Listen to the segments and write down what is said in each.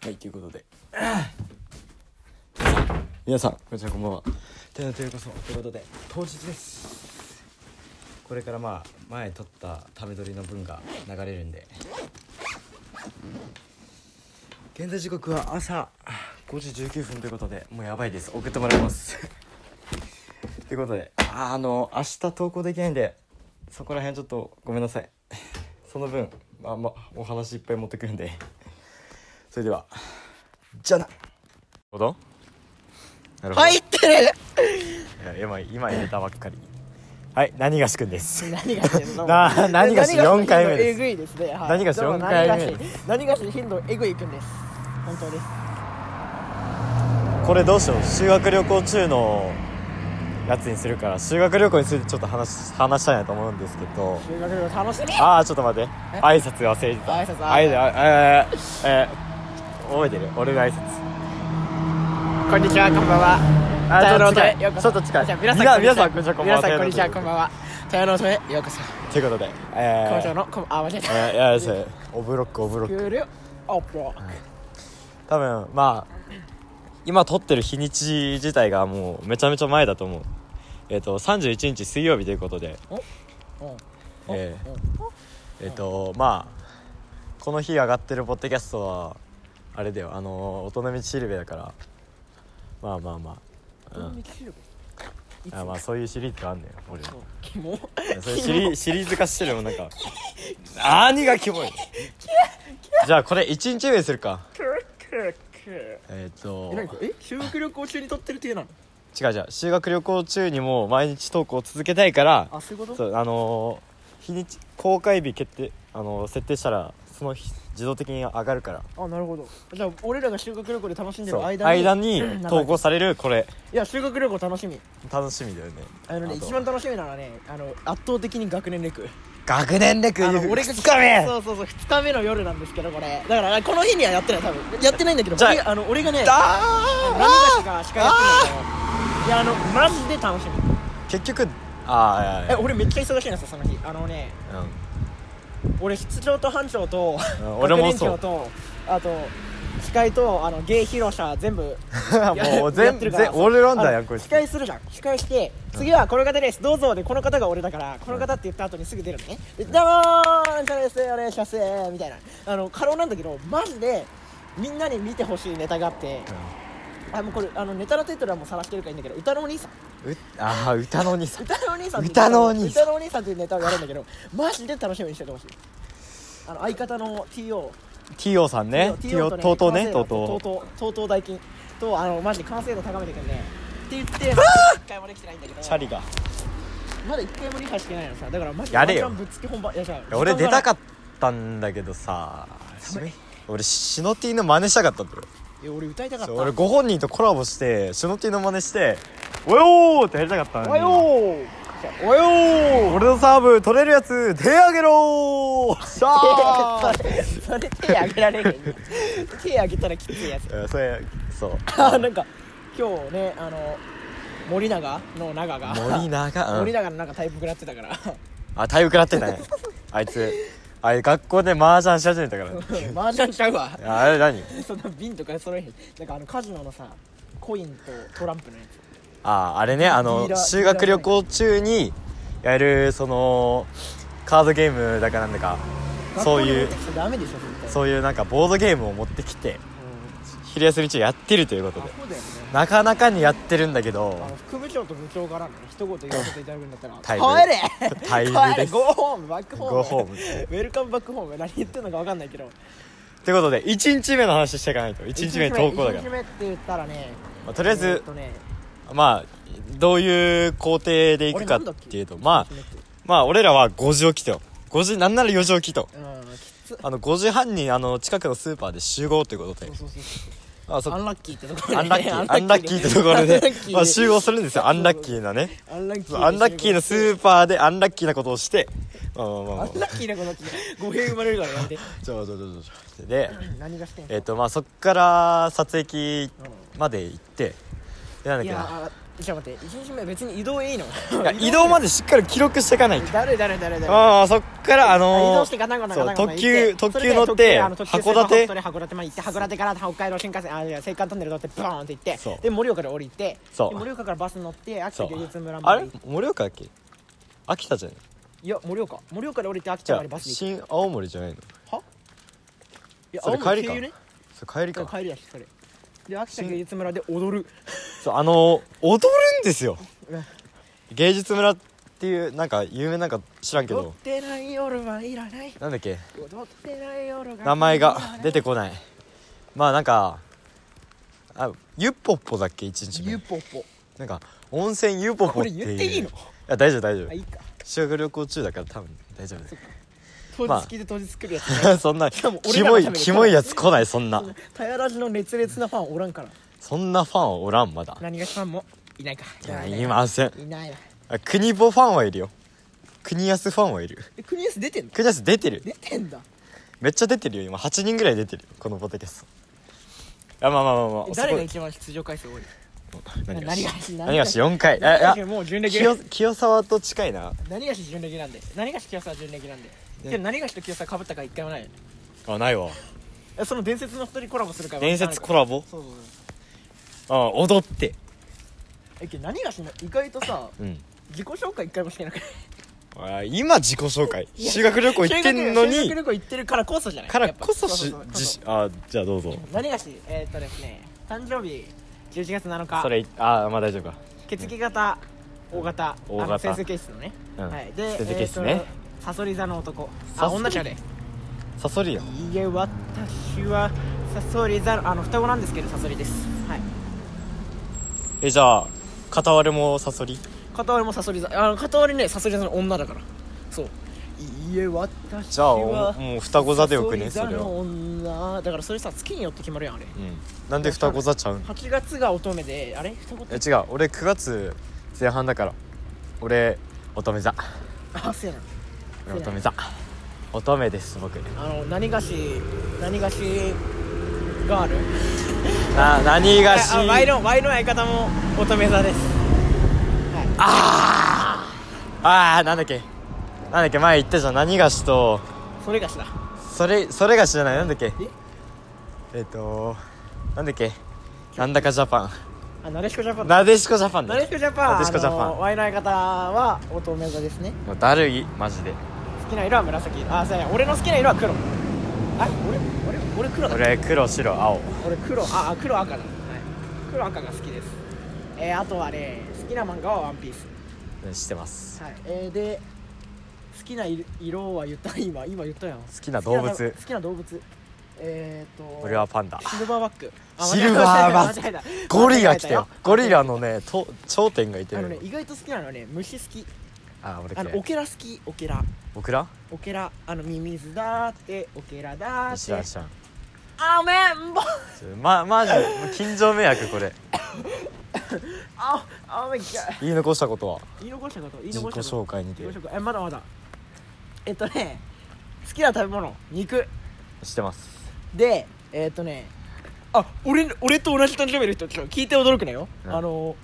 はいということで。皆さんこんにちはこんばんは。てなというこそ。ということで当日です。これからまあ前撮った食べ取りの分が流れるんで。現在時刻は朝5時19分ということでもうやばいです。送ってもらいます。ということでああの明日投稿できないんでそこら辺ちょっとごめんなさい。その分まあまあお話いっぱい持ってくるんで。それでは。じゃあな。ほどなるほど。入ってる。いや今今入れたばっかり。はい何がしくんです。何がしの？な何がし四回目です。えぐいですね、はい。何がし四回目何がし何がし頻度えぐいくんです。本当です。これどうしよう？修学旅行中のやつにするから修学旅行についてちょっと話話したいなと思うんですけど。修学旅行楽しみ。ああちょっと待って。え？挨拶忘れてた。挨拶。あいあえー、えー、覚えてる俺が挨拶。こんにちはこんばんは。あちょっと近い。皆さん皆さんこんにちは。こんばんは皆さんこんにちはこんばんは。茶屋の音へようこそ。ということでえー、のこんあ間違えた。やオブロックオブロック。オプロ多分まあ今撮ってる日にち自体がもうめちゃめちゃ前だと思う。えっ、と31日水曜日ということで。えっ、とまあこの日上がってるポッドキャストはあれだよ。あの音の道しるべだから。まあまあまあ。うん。あまあそういうシリーズがあんねん俺。そう。キモそれシリシリーズ化してるもんなんか。何がキモいじゃあこれ1日目にするか。えっ、と。え修学旅行中に撮ってるっていうなの？違う違う。修学旅行中にも毎日投稿を続けたいからあそういうこと？そうあのー日にち公開日決定あのー設定したらその日自動的に上がるから。あなるほど。じゃあ俺らが修学旅行で楽しんでる間間にに投稿されるこれ。いや修学旅行楽しみ。楽しみだよね。あのね一番楽しみなのはねあの圧倒的に学年レク。学年レク俺が2日目。そうそうそう2日目の夜なんですけどこれ。だからこの日にはやってない多分。やってないんだけどじゃあ俺あの俺がねあ何がしが司会やってるんだけどいやあのマジで楽しみ。ー結局ああ俺めっちゃ忙しいんですよその日。あのね俺室長と班長とうん 俺もそう。とあと司会とあの芸披露者全部うん もうや全ってるから全オールラウンダーやあのんこいつ。司会するじゃん。司会して次はこの方です。どうぞでこの方が俺だからこの方って言った後にすぐ出るのね。でどうもーんちゃんです。お願いします。みたいな。あの過労なんだけどマジでみんなに見てほしいネタがあってあもうこれあのネタのタイトルはもうさらしてるからいいんだけど歌のお兄さん。うああ歌のお兄さん。歌のお兄さんって歌のお兄さん。歌のお兄さんっていうネタをやるんだけどマジで楽しみにしててほしい。あの相方の TO TO さんね。TO とうとうねとうとうと。うとうとうとう大金。とあのマジで完成度高めてくんね。って言って一回もできてないんだけど。チャリが。いまだ一回もリハしてないのさ。だからマジでやぶっつけ本番いやじゃ俺出たかっったんだけどさ俺シノティの真似したかったんだよいや俺歌いたかった。俺ご本人とコラボしてシュノティの真似して「およー!」ってやりたかったのに。およー。およー。俺のサーブ取れるやつ手あげろー。しゃそれそれ手あげられへん手あげたらきついやつ。ーそれそう。あなんか今日ねあの森永の長が。森永？うん。森永のなんかタイプ食らってたから。あ体育らってたねあいつあれ学校で麻雀し始めたから。麻雀ちゃうわ。あれ何？そんな瓶とか揃えへん。なんかあのカジノのさコインとトランプのやつ。ああれねあの修学旅行中にやるそのカードゲームだかなんだか。そういうそういうなんかボードゲームを持ってきて昼休み中やってるということで。あそうだよねなかなかにやってるんだけどあの副部長と部長からの一言言わせていただくんだったら タイム。帰れ。タイム帰れ。ゴーホームバックホームゴーホームウェルカムバックホーム何言ってんのか分かんないけど。ということで1日目の話していかないと。1日目投稿だから。1日目って言ったらねまあとりあえずえーっとねまあどういう工程でいくかっていうとまあ1日目って。まあ俺らは5時起きと。5時なんなら4時起きと。うんあの5時半にあの近くのスーパーで集合ということで。そうそうそうそうあそアンラッキーってところで。アンラッキー。アンラッキーってところで。まあ集合するんですよ。アンラッキーなね。アンラッキー。アンラッキーのスーパーでアンラッキーなことをして。まあまあまあまあ。アンラッキーなことって語弊生まれるからやめて。ちょちょちょちょで何がしてんの？えっ、とまあそっから撮影機まで行って。でなんだっいけな。やちょっと待って1日目別に移動いいの？いや移動までしっかり記録していかないと。だるいだるいだるいだるいああそっからあのー特急特急乗って函館？函館まで行って函館から北海道新幹線あいや青函トンネル乗ってバーンって行ってそう。で盛岡で降りて盛岡からバス乗って秋田芸術村あれまで。行って盛岡だっけ？秋田じゃない？いや盛岡。盛岡で降りて秋田までバス新青森じゃないの？いやそれ帰りか。青森経由ね？それ帰りか。帰りやしそれで秋田芸術村で踊る。そうあのー踊るんですよ。うん芸術村っていうなんか有名なんか知らんけ踊っどてない夜はいらない。なんだっけ？踊ってない夜が名前が出てここない。まあなんかあゆっぽっぽだっけ？一日目。ゆぽぽなんか温泉ゆっぽっぽこれっていう。言っていいの？いや大丈夫大丈夫。あいいか。修学旅行中だから多分大丈夫。当まあ日好きで当日作るやつね。そんなキモいキモいやつ来ないそんな。タヤラジの熱烈なファンおらんからそんなファンおらんまだ。何がしファンもいないか。いやいません。いないわ。あ国母ファンはいるよ。国安ファンはいる。え国安出てんの？国安出てる。出てんだ。めっちゃ出てるよ今。8人ぐらい出てるよこのポッドキャスト。いやまあまあまあまあ。え誰がそ一番出場回数多い？こ何がし何がし？4回。清清沢と近いな。何がし準レギなんで？何がし清沢準レギなんで？ねけど何がしと清沢かぶったか一回もない。よねあないわ。えその伝説の二人コラボするから伝説コラボ？そうそうそう。あ踊って。えけど何がしの意外とさうん。自己紹介一回もしてなくない？あ今自己紹介。修学旅行行ってんの修学に旅行行ってるからこそじゃない？からこそしそうそうそう。自信あじゃあどうぞ。何がしえーっとですね誕生日11月7日。それあまあ大丈夫か。血液型大型。大型。あの先生ケースのね、うん。はい。で先生ケースね。えーとサソリ座の男。あ女じゃねサソリよ。いいえ私はサソリ座のあの双子なんですけどサソリです。はい。えじゃあ片割れもサソリ？片割れもサソリ座。あの片割れねサソリ座の女だから。そう。いいえ私はじゃあおもう双子座でよくねそれは。だからそれさ月によって決まるやんあれ。うん。なんで双子座ちゃうん？8月が乙女であれ？双子え違う。俺9月前半だから。俺乙女座。あそうやな。俺乙女座乙女です僕あの何がし何がしガール？な何がしあワイのワイの相方も乙女座です。はい。ああなんだっけ？なんだっけ？前言ったじゃん。何がしと。それがしだ。それそれがしじゃない？なんだっけ？え？えっ、となんだっけ？なんだかジャパン。あなでしこジャパン。なでしこジャパンだなでしこジャパン。なでしこジャパン。あのワイの相方は乙女座ですね。だるいマジで好きな色は紫。あそうやね。俺の好きな色は黒。あ俺俺俺黒だ。俺黒白青。俺黒。ああ黒赤だ、はい、黒赤が好きです。えー、あとはね好きな漫画は「ワンピース。うん知ってます。はい。えー、で好きな色色は言った？今今言ったやん。好きな動物。好きな動物。えー、と俺はパンダ。シルバーバックあシルバーバックゴリラ来たよ。ゴリラののねと頂点がいてあのねる意外と好きなのはね虫好きあ俺あのオケラ好きオケラ僕ら？オケラあのミミズだってオケラだって。知らん知らんあめんぼちょまマジ近所迷惑これ。ああめんが言い残したことは？言い残したこと言い自己残したこと。紹介にてえまだまだ。えっとね好きな食べ物肉。知ってます。でえっとねあ俺俺と同じ誕生日の人ちょ聞いて驚くなよ、うん。あの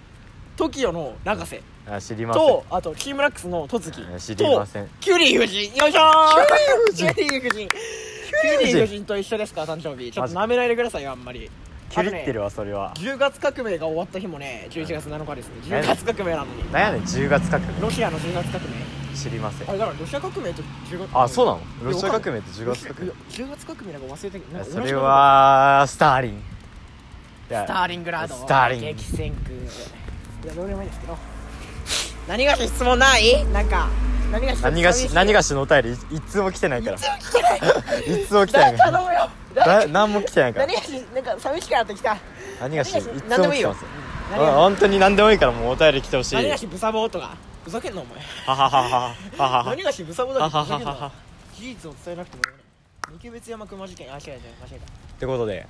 TOKIO の永瀬あ知りません。とあとチームラックスの戸月知りません。とキュリー夫人。よいしょー。キュリー夫人。キュリー夫人。と一緒ですか誕生日。ちょっと舐めないでくださいよあんまり。キュリってるわそれは。10月革命が終わった日もね11月7日ですね。10月革命なのに。なんやねん10月革命。ロシアの10月革命？知りません。あれだからロシア革命と10月あそうなの？ロシア革命って10月革命。いや10月革命なんか忘れたけどなんかそれはスターリン。スターリングラード。スターリン。激戦区。いやどうでもいいですけど何がし質問ない？なんか何がし何がし何ががしのお便り？いいつも来てないから。いつも来てだないから。頼むよ。だ何も来てないから。何がしなんか寂しくなってきた。何がしいつも何でもいいよ来てます何がうん本当に何でもいいからもうお便り来てほしい。何がしブサボーとか。ふざけんなお前。ははははははは。何がしブサボーだけふざけんな事実を伝えなくてもね三毛別山熊事件。あ違う違う間違えってことで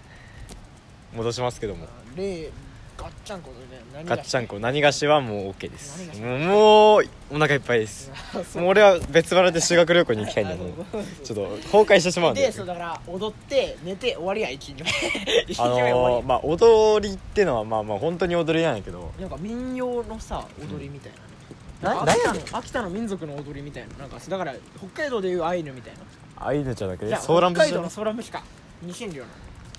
戻しますけども。た例ガッチャンコでね何ガッチャンココ何がしはもう OK です。何がしもうもうお腹いっぱいです。もう俺は別腹で修学旅行に行きたいんだもうちょっと崩壊してしまうんで。でそうだから踊って寝て終わりや一日目。あのー、まあ踊りってのはまあまあ本当に踊りなんやけど。なんか民謡のさ踊りみたいな、ななんか秋田の秋田の民族の踊りみたいな。なんかだから北海道でいうアイヌみたいな。アイヌじゃなくてソーラン節北海道のソーラン節か。二神寮の。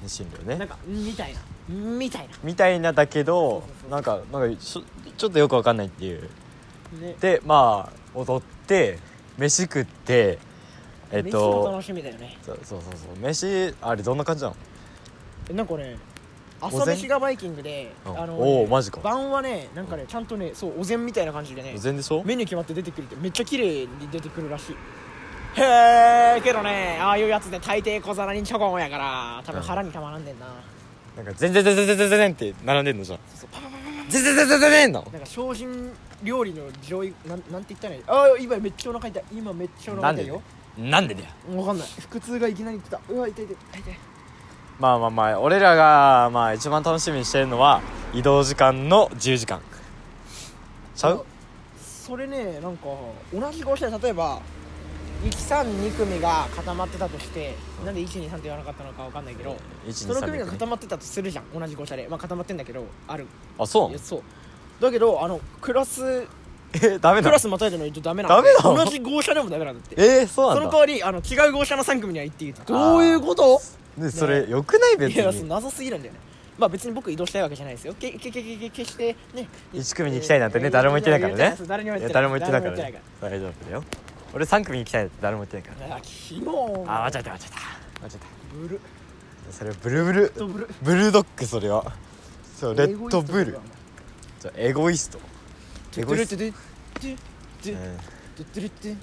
日清寮ね。なんかみたいなみたいみたいなだけどなんかなんかちょっとよくわかんないっていう。なででまあ踊って飯食ってえっ飯もと楽しみだよね。そうそうそうそう。飯あれどんな感じなの？えなんかねお膳？朝飯がバイキングでうん。あのおおマジか。晩はねなんかねちゃんとねそうお膳みたいな感じでね全然そう？メニュー決まって出てくるってめっちゃ綺麗に出てくるらしい。へえけどねああいうやつで大抵小皿にちょこんやから多分腹にたまらんねんな、なんか全然全然全然全然って並んでんのじゃんそうそうパパパパ全然全然全然なの。なんか精進料理の上位なんなんて言ったらいい？ああ今めっちゃお腹痛い。今めっちゃお腹痛いよ。なんでだよ？わかんない。腹痛がいきなり来た。うわ痛い痛い。痛い痛い。まあまあまあ俺らがまあ一番楽しみにしてるのは移動時間の自由時間。ちゃう？それねなんか同じ号車で例えば132組が固まってたとしてなんで123って言わなかったのかわかんないけどその組が固123まってたとするじゃん。同じ号車で。まあ固まってんだけどある。あそうそう。だけどあのクラス えダメクラスまたいでないとダメなの。同じ号車でもダメなんだって。えー、そうそなんだ。の代わりあの違う号車の3組には行っていいどういうこと？でそれよくない？別いや謎すぎるんだよね。まあ別に僕移動したいわけじゃないですよ。けけけけけ決してね。1組に行きたいなんてね誰も言ってないからね。誰にも言ってない。から大丈夫だよ俺3組に行きたいなんて誰も言ってないから。ないから昨日あ間違えた間違えた。間違えブル。たそれブルブル。とブル。ブルドッグそれは。そうレッドブル。エゴイスじゃあエゴイスト。トエゴイスト。トゥルトゥ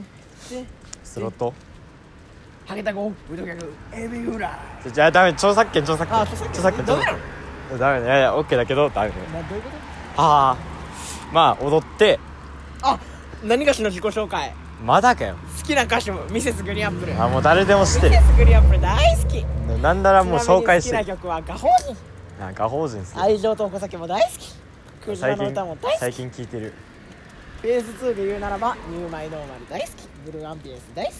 トスロットハゲタコブドギャグエビフライじゃあダメ著作権著作権あ著作権著作権ダメねいやいやオッケーだけどダメねなどういうことああまあ踊ってあ何がしの自己紹介。まだかよ。好きな歌手ミセスグリーンアップル。あもう誰でも知ってる。ミセスグリーンアップル大好き。なんならもう紹介しちなみてる。に好きな曲は画法人なんか法人っすよ愛情とお酒も大好き。クジラの最近歌も大好き。最近聞いてる。フェーズ2で言うならばニューマイノーマル大好き。ブルーアンピエンス大好き。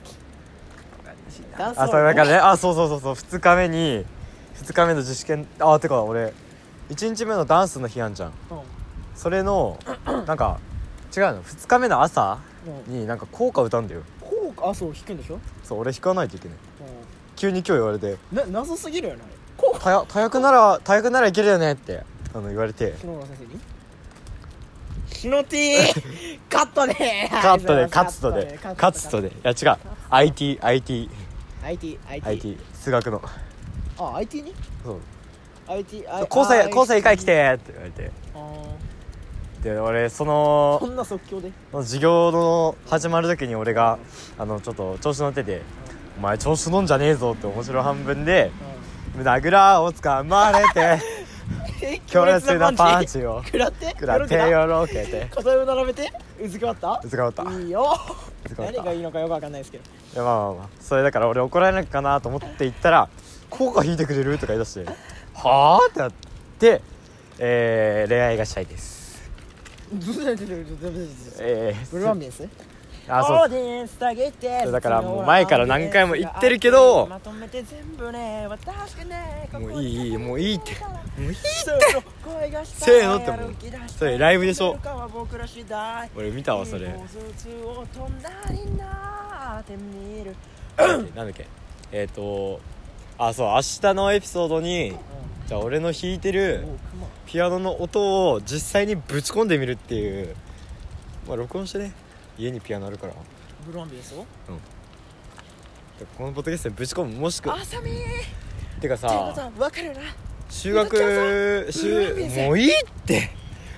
ダンスあそうだからね。あそうそうそうそう。2日目に2日目の自主研あてか俺1日目のダンスの日あんじゃん。うん。それのなんか違うの。2日目の朝うん。になんか効果歌うんだよ。こうかあそう弾くんでしょ？そう俺弾かないといけない。急に今日言われて。うんな謎すぎるよね。あれこう「たや大役なら大役ならいけるよね」ってあの言われて。篠村先生に？シノティカットで。カットでカツトで。カツトでいや違う。ITIT IT IT IT 数学の。あ IT に？そう。IT 高専高専一回来てって言われて。あで俺そーのそんな即興で？授業の始まる時に俺があのちょっと調子乗ってて「お前調子乗んじゃねえぞ」って面白半分で「胸ぐらをつかまれて 強烈なパンチを 食らって？食らってよよろけて。片腕並べて？うずくまった？うずかまった。いいよ。何がいいのかよくわかんないですけど。いやまあまあまあそれだから俺怒られないかなと思って行ったら「効果弾いてくれる?」とか言い出して「はあ?」ってなって、えー、恋愛がしたいです。ブえー、ルーアンビエンスあそう。そうだからもう前から何回も言ってるけどまとめて全部ね渡してねもういいいいもういいって。もういい。せせーのってもう。それライブでしょ。俺見たわそれ。なんだっけ。えっ、ー、とあそう明日のエピソードにじゃあ俺の弾いてるピアノの音を実際にぶち込んでみるっていう。まあ録音してね。家にピアノあるから。ブルーアンビエンスをこのポッドキャストにぶち込む。もしくはあさみーてかさは分かるな。修学ブ修もういいって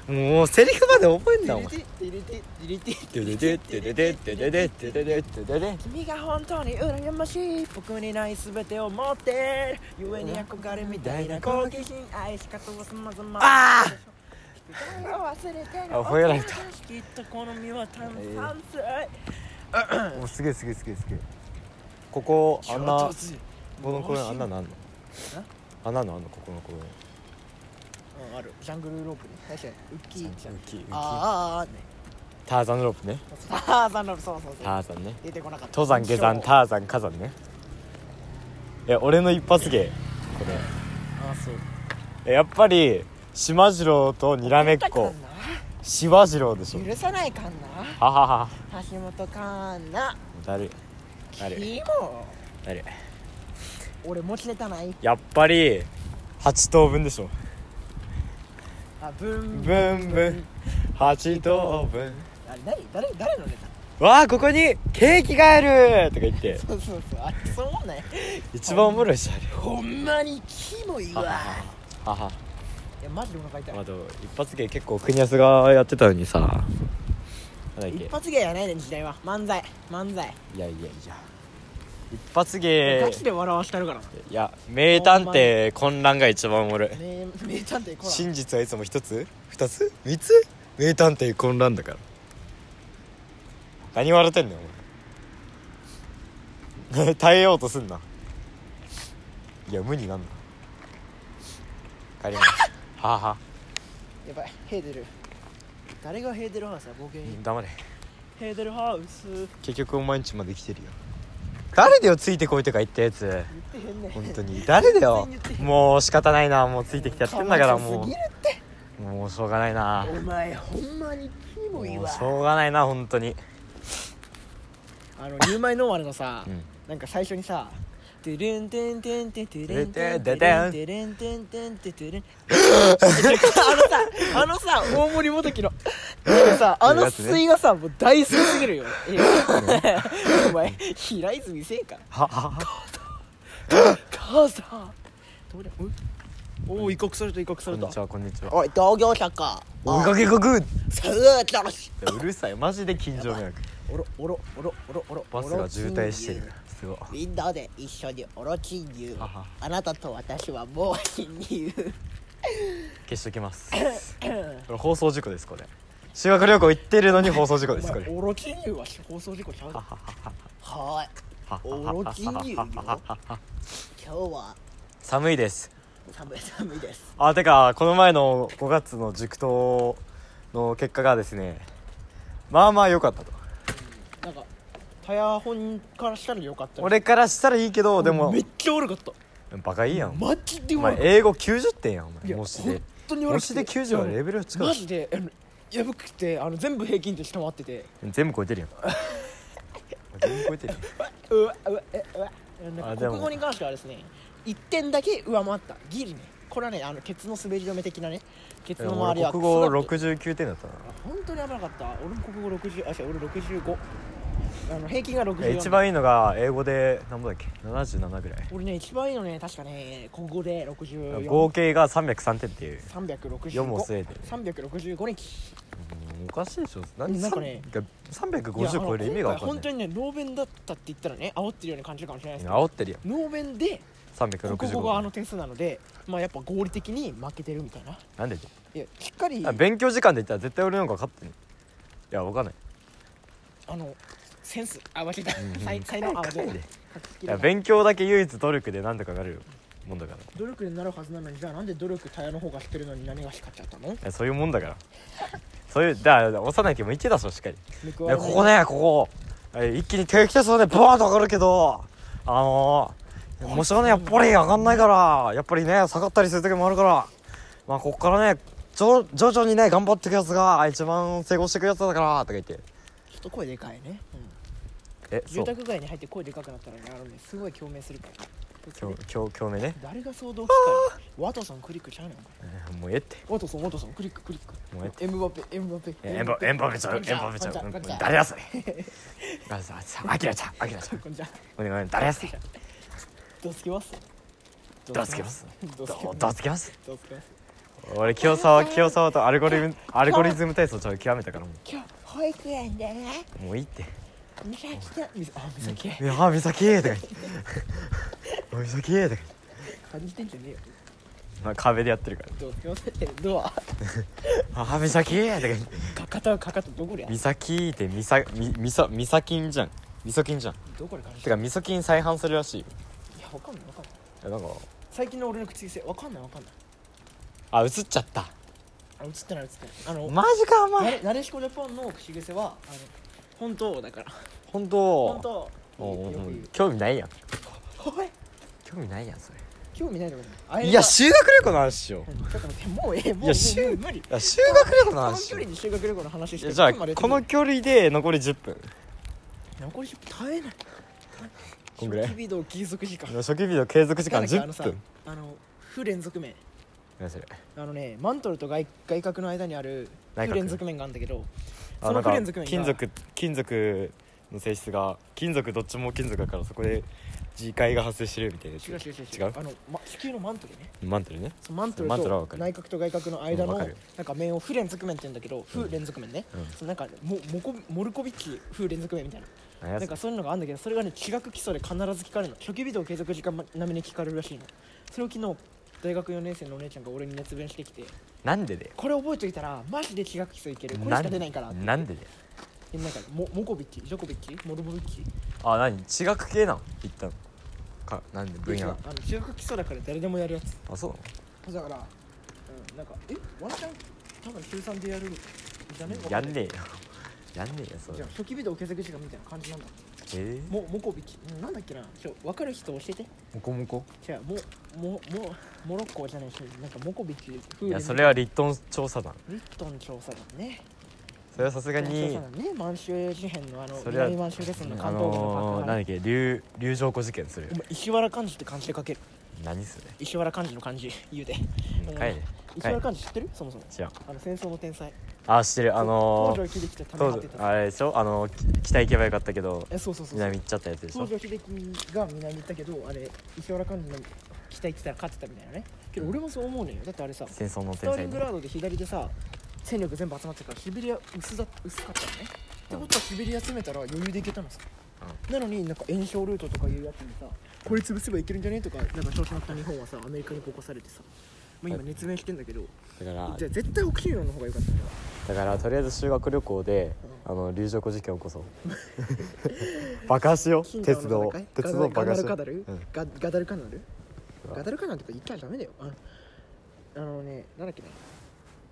もうセリフまで覚えんなお前。ディリティディリティてででてででてででてででてでで君が本当に羨ましい僕にない全てを持ってる故に憧れみたいな好奇心愛し方は様々あ宿題を忘れてあ吠えられたきっと好みは炭酸水もうすげえすげえすげえすげえここあんなこの公園あんななんの穴のあんのここのこのうんあるジャングルロープね確かに。ウッキーじゃん浮き。浮き。あーあーあーね。ターザンロープね。ターザンロープそうそうそうターザンね。出てこなかった。登山下山ターザン火山ね。え俺の一発芸。これ。あそう。えやっぱり島次郎とにらめっこ。しわ次郎でしょ。許さないかんな。ははは。橋本環奈。だるいだるいキモ。だるい俺持ちネタない。やっぱり8等分でしょあブン。ブンブン。8等分。あれ誰誰誰のネタ？わあここにケーキがある。とか言って。そうそうそう。あそう思んない一番おもろいしあれほんまにキモいわ。ははいやマジでお腹痛い。あと一発芸結構国安がやってたのにさ。なんだっけ？一発芸やないねん時代は。漫才。漫才。いやいやいや一発芸。ガチで笑わしてるから。いや名探偵混乱が一番おもろい。名名探偵コナン真実はいつも一つ？二つ？三つ？名探偵混乱だから。何笑ってんねんお前。耐えようとすんな。いや無になんな帰りますはあはあ。やばいヘーデル。誰がヘーデルハウスだ？冒険黙れ。ヘーデルハウス。結局お前んちまで来てるよ誰だよついてこいとか言ったやつ。本当に。誰だよ。もう仕方ないな。もうついてきてやってんだからもう。もうしょうがないな。お前ほんまにキモいわもうしょうがないな本当に。あのニューマイノーマルのさ、うん。なんか最初にさ「トゥルンテンテンテトゥルンテンでテンテンテンテンテトゥルン」あのさあのさ大森元樹のさあの水がさもう大好きすぎるよお前平泉せえかははは母さんおお異国された異国されたこんにちはこんにちはおい同業者かおいかけこくさあだしうるさいマジで近所迷惑おろおろおろおろおろバスが渋滞してるすごいみんなで一緒にオロチン入はは。あなたと私はもう侵入消しときます。これ放送事故ですこれ。修学旅行行ってるのに放送事故ですこれ。オロチン入は放送事故ちゃう？はい。はオロチン入よ。今日は。寒いです。寒い寒いです。あてかこの前の5月の塾頭の結果がですねまあまあ良かったとタヤ本からしたらよかった俺からしたらいいけどでも。めっちゃ悪かった。バカいいやん。マジでお悪かっ前英語90点やんおたいや前模試で。本当に悪くて。模試で90はレベル違うマジであのやばくてあの全部平均点下回ってて。全部超えてるやん。全部超えてるやん。うわうわえうわなんあでも。か国語に関してはですね1点だけ上回った。ギリね。これはねあのケツの滑り止め的なね。ケツの周りは俺国語クソだった。69点だったな。本当に危なかった。俺も国語60あ違う俺65あの平均がえ64一番いいのが英語で何ぼだっけ？77ぐらい。俺ね一番いいのね確かね国語で64合計が303点っていう。365 4も据えてる。365日うんおかしいでしょ。何？なんかね350超える意味が分かん本当ないにねノーベンだったって言ったらね煽ってるように感じるかもしれないですけど。煽ってるよ。ノーベンで国語があの365点数なのでまあやっぱ合理的に負けてるみたいな。なんでいやしっかり。あ勉強時間で言ったら絶対俺の方が勝ってるいや分かんない。あのセンスあ間違えたうん。才才能あ間違えた勉強だけ唯一努力で何とかなるもんだから。い努力になるはずなのにじゃあなんで努力タヤの方がしてるのに何がしかっちゃったの？やそういうもんだから。そういうだから幼い時も言ってたししっかり。ここねここ。え一気に定期テストでバーンと上がるけどあのー、もしがねやっぱり上がんないからやっぱりね下がったりする時もあるからまあこっからね徐徐々にね頑張っていくやつが一番成功していくやつだからとか言って。ちょっと声でかいね、うんえ住宅街に入って声でかくなったらねあのねすごい共鳴するから今日今日今日目ね。誰が騒動機会ワトソンクリックちゃうねんおえーもうええって。前ワトソンワトソンクリッククリック。もうええって。エムバペエムバペ。えエンバエンバペ。ちゃうエンバペちゃう。うん 誰やそれ。あささアキラちゃんアキラちゃん。こんにちは。お願い誰やそれ。どうつきます？どうつけます？どうつけます？どうつけます？どうつけます？俺清沢清沢とアルゴリアルゴリズムテストちょっと極めたからも今日保育園でね。うもういいって美咲ちゃんみさあ美咲いやあ美咲とか言って。お美咲とか言って。感じてんじゃねえよ。まあ壁でやってるから。どうつけますドア。あ美咲とか言って。かかとかかとどこでや美咲ってみさみみさみさきんじゃん。みそきんじゃん。どこで感じてかみそきん再販するらしいよ。いやわかんないわかんない。いやなんか。最近の俺の口癖わかんないわかんない。あ映っちゃった。あ映ってない映ってない。あのマジかおな前でなでしこジャパンの口癖はあの本当だから。本当？本当。おうおうよく言う。興味ないやん。おい。興味ないやんそれ。興味ないのかな？いいや修学旅行の話しよう。ちょっと待ってもうええもういやしゅもう無理。いや修学旅行のこの話しよ離に修学旅行の話してじゃあこの距離で残り10分。残り耐えない。こんぐらい。初期微動継続時間。初期日の継続時間10なんだっけあのさ分。あの不連続面。何それ。あのねマントルと外外角の間にある内角。不連続面があるんだけどその不連続金属金属の性質が金属どっちも金属だからそこで磁界が発生してるみたいな違う違う違う違う。あの、ま、地球のマントルね。マントルね？マントルと内角と外角の間のなんか面を不連続面って言うんだけど不連続面ね、うん。そのなんかモモコモルコビッチ不連続面みたいな。なんかそういうのがあるんだけどそれがね地学基礎で必ず聞かれるの。初期微動継続時間並みに聞かれるらしいの。それを昨日大学4年生のお姉ちゃんが俺に熱弁してきてなんでで？これ覚えておいたらマジで地学基礎いける。これしか出ないからって。なんでで？えなんかモモコビッチ？ジョコビッチ？モルボビッチ？あ何？地学系なん？一旦。かなんで？分野あの地学基礎だから誰でもやるやつ。あそうなの？だから、うん、なんかえ？ワンチャン多分週3でやるんじゃね？やんねえよ。やんねえよそれ。じゃあ初期微動継続時間みたいな感じなんだえー、モモコビッチうんなんだっけな。ちょ分かる人教えて。モコモコじゃあもももモロッコじゃないしなんかモコビッチいやそれはリットン調査団。リットン調査団ね。それはさすが調にね。満州事変のあのそれは南満州ですのあ関東部ののー、爆破ねなんだっけ龍龍城湖事件する石原漢字って漢字で書ける何それ？石原漢字の漢字 言うでうん帰れ。石原漢字知ってる？そもそも。知らん。あの戦争の天才。あ知ってる。あのー、東条英機とあれでしょ？あのき北行けばよかったけど。えそうそうそう南行っちゃったやつでしょ？東条英機が南行ったけどあれ石原漢字の北行ってたら勝ってたみたいなね。けど俺もそう思うのよ。だってあれさ戦争のスターリ天才ねングラードで左でさ戦力全部集まってるからシベリア薄だ薄かったのね。ってことはシベリア詰めたら余裕でいけたのさ、なのになんか炎症ルートとかいうやつにさこれ潰せばいけるんじゃね？とかなんか調子乗った日本はさアメリカに起こされてさ、まあ、今熱弁してんだけどだからじゃあ絶対北進路の方が良かったんだよだからとりあえず修学旅行で、あの龍城湖事件起こそう。爆破しよう。鉄道鉄道ガ爆破しよう。ダルカダル、うん。ガガダルカナル？ガダルカナルとか言ったらダメだよ。ああのねなんだっけね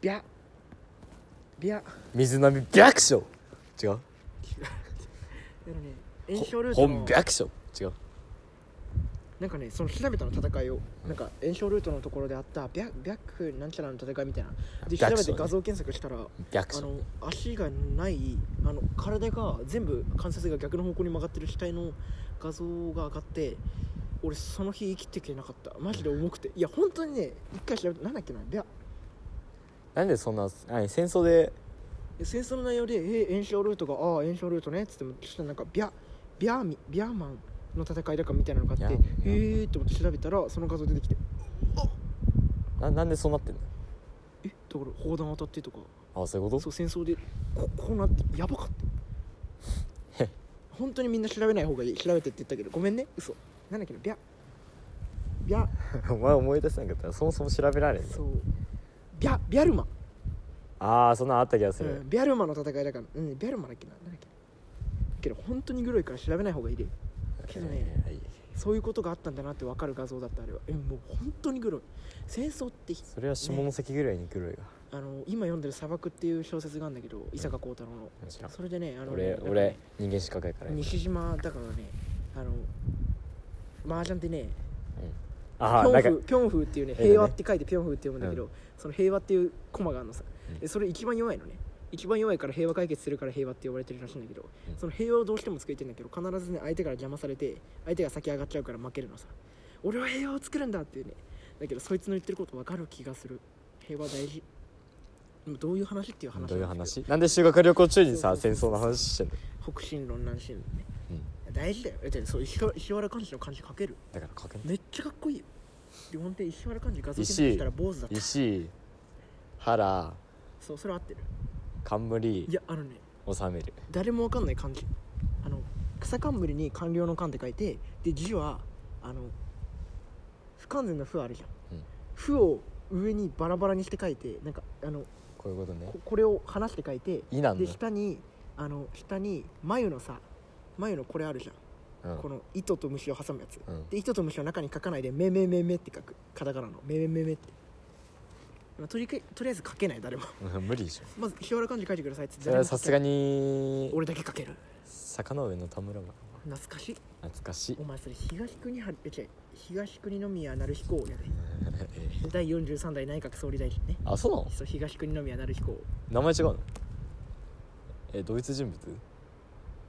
ビャ。ビャ。水波白書。違う？あのね炎症ルート本の白書？違う。なんかねその調べたの戦いを。なんか炎症ルートのところであったビャビャックなんちゃらの戦いみたいな。で調べて画像検索したらあの足がないあの体が全部関節が逆の方向に曲がってる死体の画像が上がって俺その日生きてけなかった。マジで重くて。いや本当にね一回調べてなんだっけなビャなんでそんな何戦争で？で戦争の内容で「え炎症ルートがああ炎症ルートね」っつってもそしたらなんかビャビャーミビャーマンの戦いだかみたいなのがあってへえって思って調べたらその画像出てきてななんでそうなってんの？えだから砲弾当たってとか。あそういうこと？そう戦争でここうなってやばかった。へ。本当にみんな調べない方がいい。調べてって言ったけどごめんね。嘘。なんだっけなビャビャ お前思い出せなかった。らそもそも調べられんの？そう。ビャビャルマ、ああそんなんあった気がする、うん、ビャルマの戦いだから。うんビャルマだっけななんだっけけど本当にグロいから調べない方がいいで。けどねはい。そういうことがあったんだなって分かる画像だったあれは。えもう本当にグロい。戦争ってそれは下関ぐらいに来るが、あの今読んでる「砂漠」っていう小説があるんだけど伊坂幸太郎の。知らん。それでねあの俺俺人間失格やから。西島だからねあの麻雀ってねああなんかピョンフピョンフっていうね平和って書いてピョンフって読むんだけど、うその平和っていうコマがあるのさ、それ一番弱いのね一番弱いから平和解決するから平和って呼ばれてるらしいんだけど、うん。その平和をどうしても作りたいんだけど必ずね相手から邪魔されて相手が先上がっちゃうから負けるのさ。俺は平和を作るんだっていうね。だけどそいつの言ってること分かる気がする。平和大事。でもどういう話っていう話ど。ういう話？なんで修学旅行中にさ戦争の話してんの、北進論南進論ね。うん、大事だよ。だってそう石原石原漢字の漢字書ける。だから書けんめっちゃかっこいいよ。で本当に石原漢字画像検索したら坊主だった。石。原。そうそれ合ってる冠いやあのね収める。誰もわかんない漢字。あの草冠に官僚の官って書いてで字はあの不完全な不あるじゃん、うん。不を上にバラバラにして書いてなんかあのこういうことね。ここれを離して書いてで下にあの下に眉のさ眉のこれあるじゃん。うん。この糸と虫を挟むやつ、うん。で糸と虫を中に書かないで「めめめめ」って書く。カタカナの「めめめめ」って、まあ、とりけとりあえず書けない誰も。う ん無理でしょ。まず清原漢字書いてくださいってそれはさすがにに俺だけ書ける。坂の上の田村が懐かしい。懐かしい。お前それ東国はえ違う。東国宮成彦やでえ第43代内閣総理大臣ね。あそうなの？そう東国宮成彦。名前違うの？え同一人物？